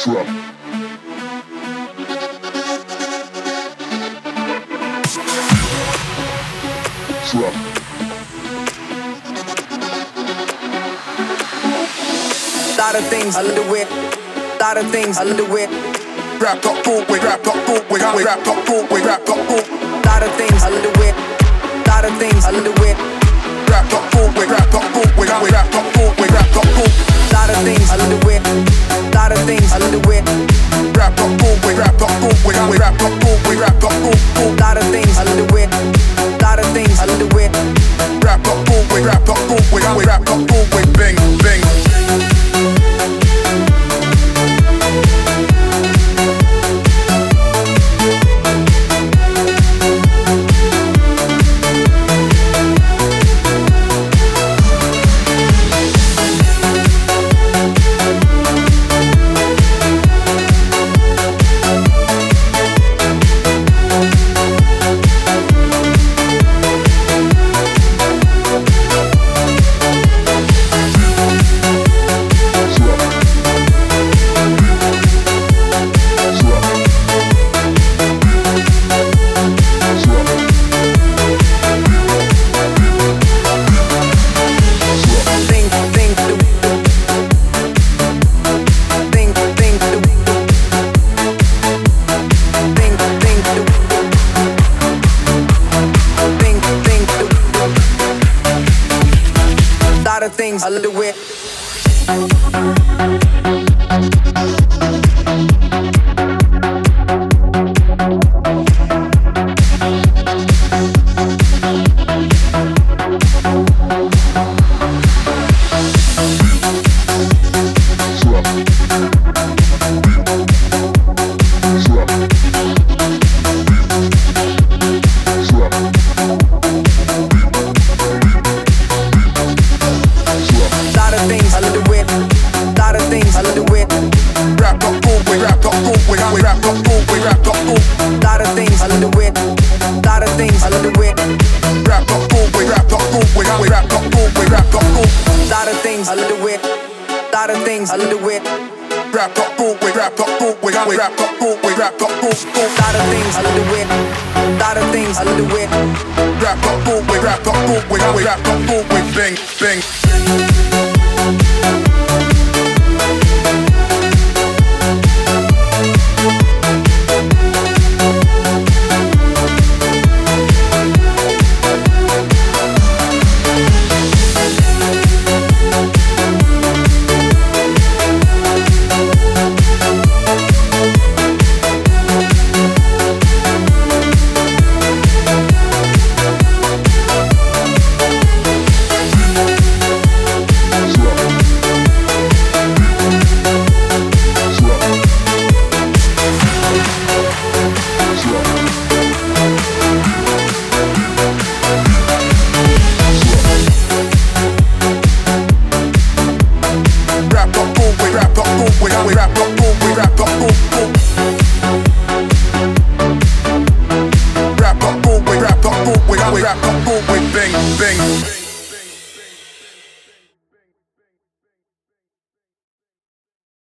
Trap. Trap. Lot of things a little. Lot of things a little. Rap got full with rap got full with rap got full with rap got full. Rap got full Lot of things a little bit. Things a little bit. Lot of things a little bit. Rap got full with rap got full with rap got full with rap got full full. Lot of things a little bit. Lot of things a little bit. Rap got full with rap got full with rap got full with bing bing.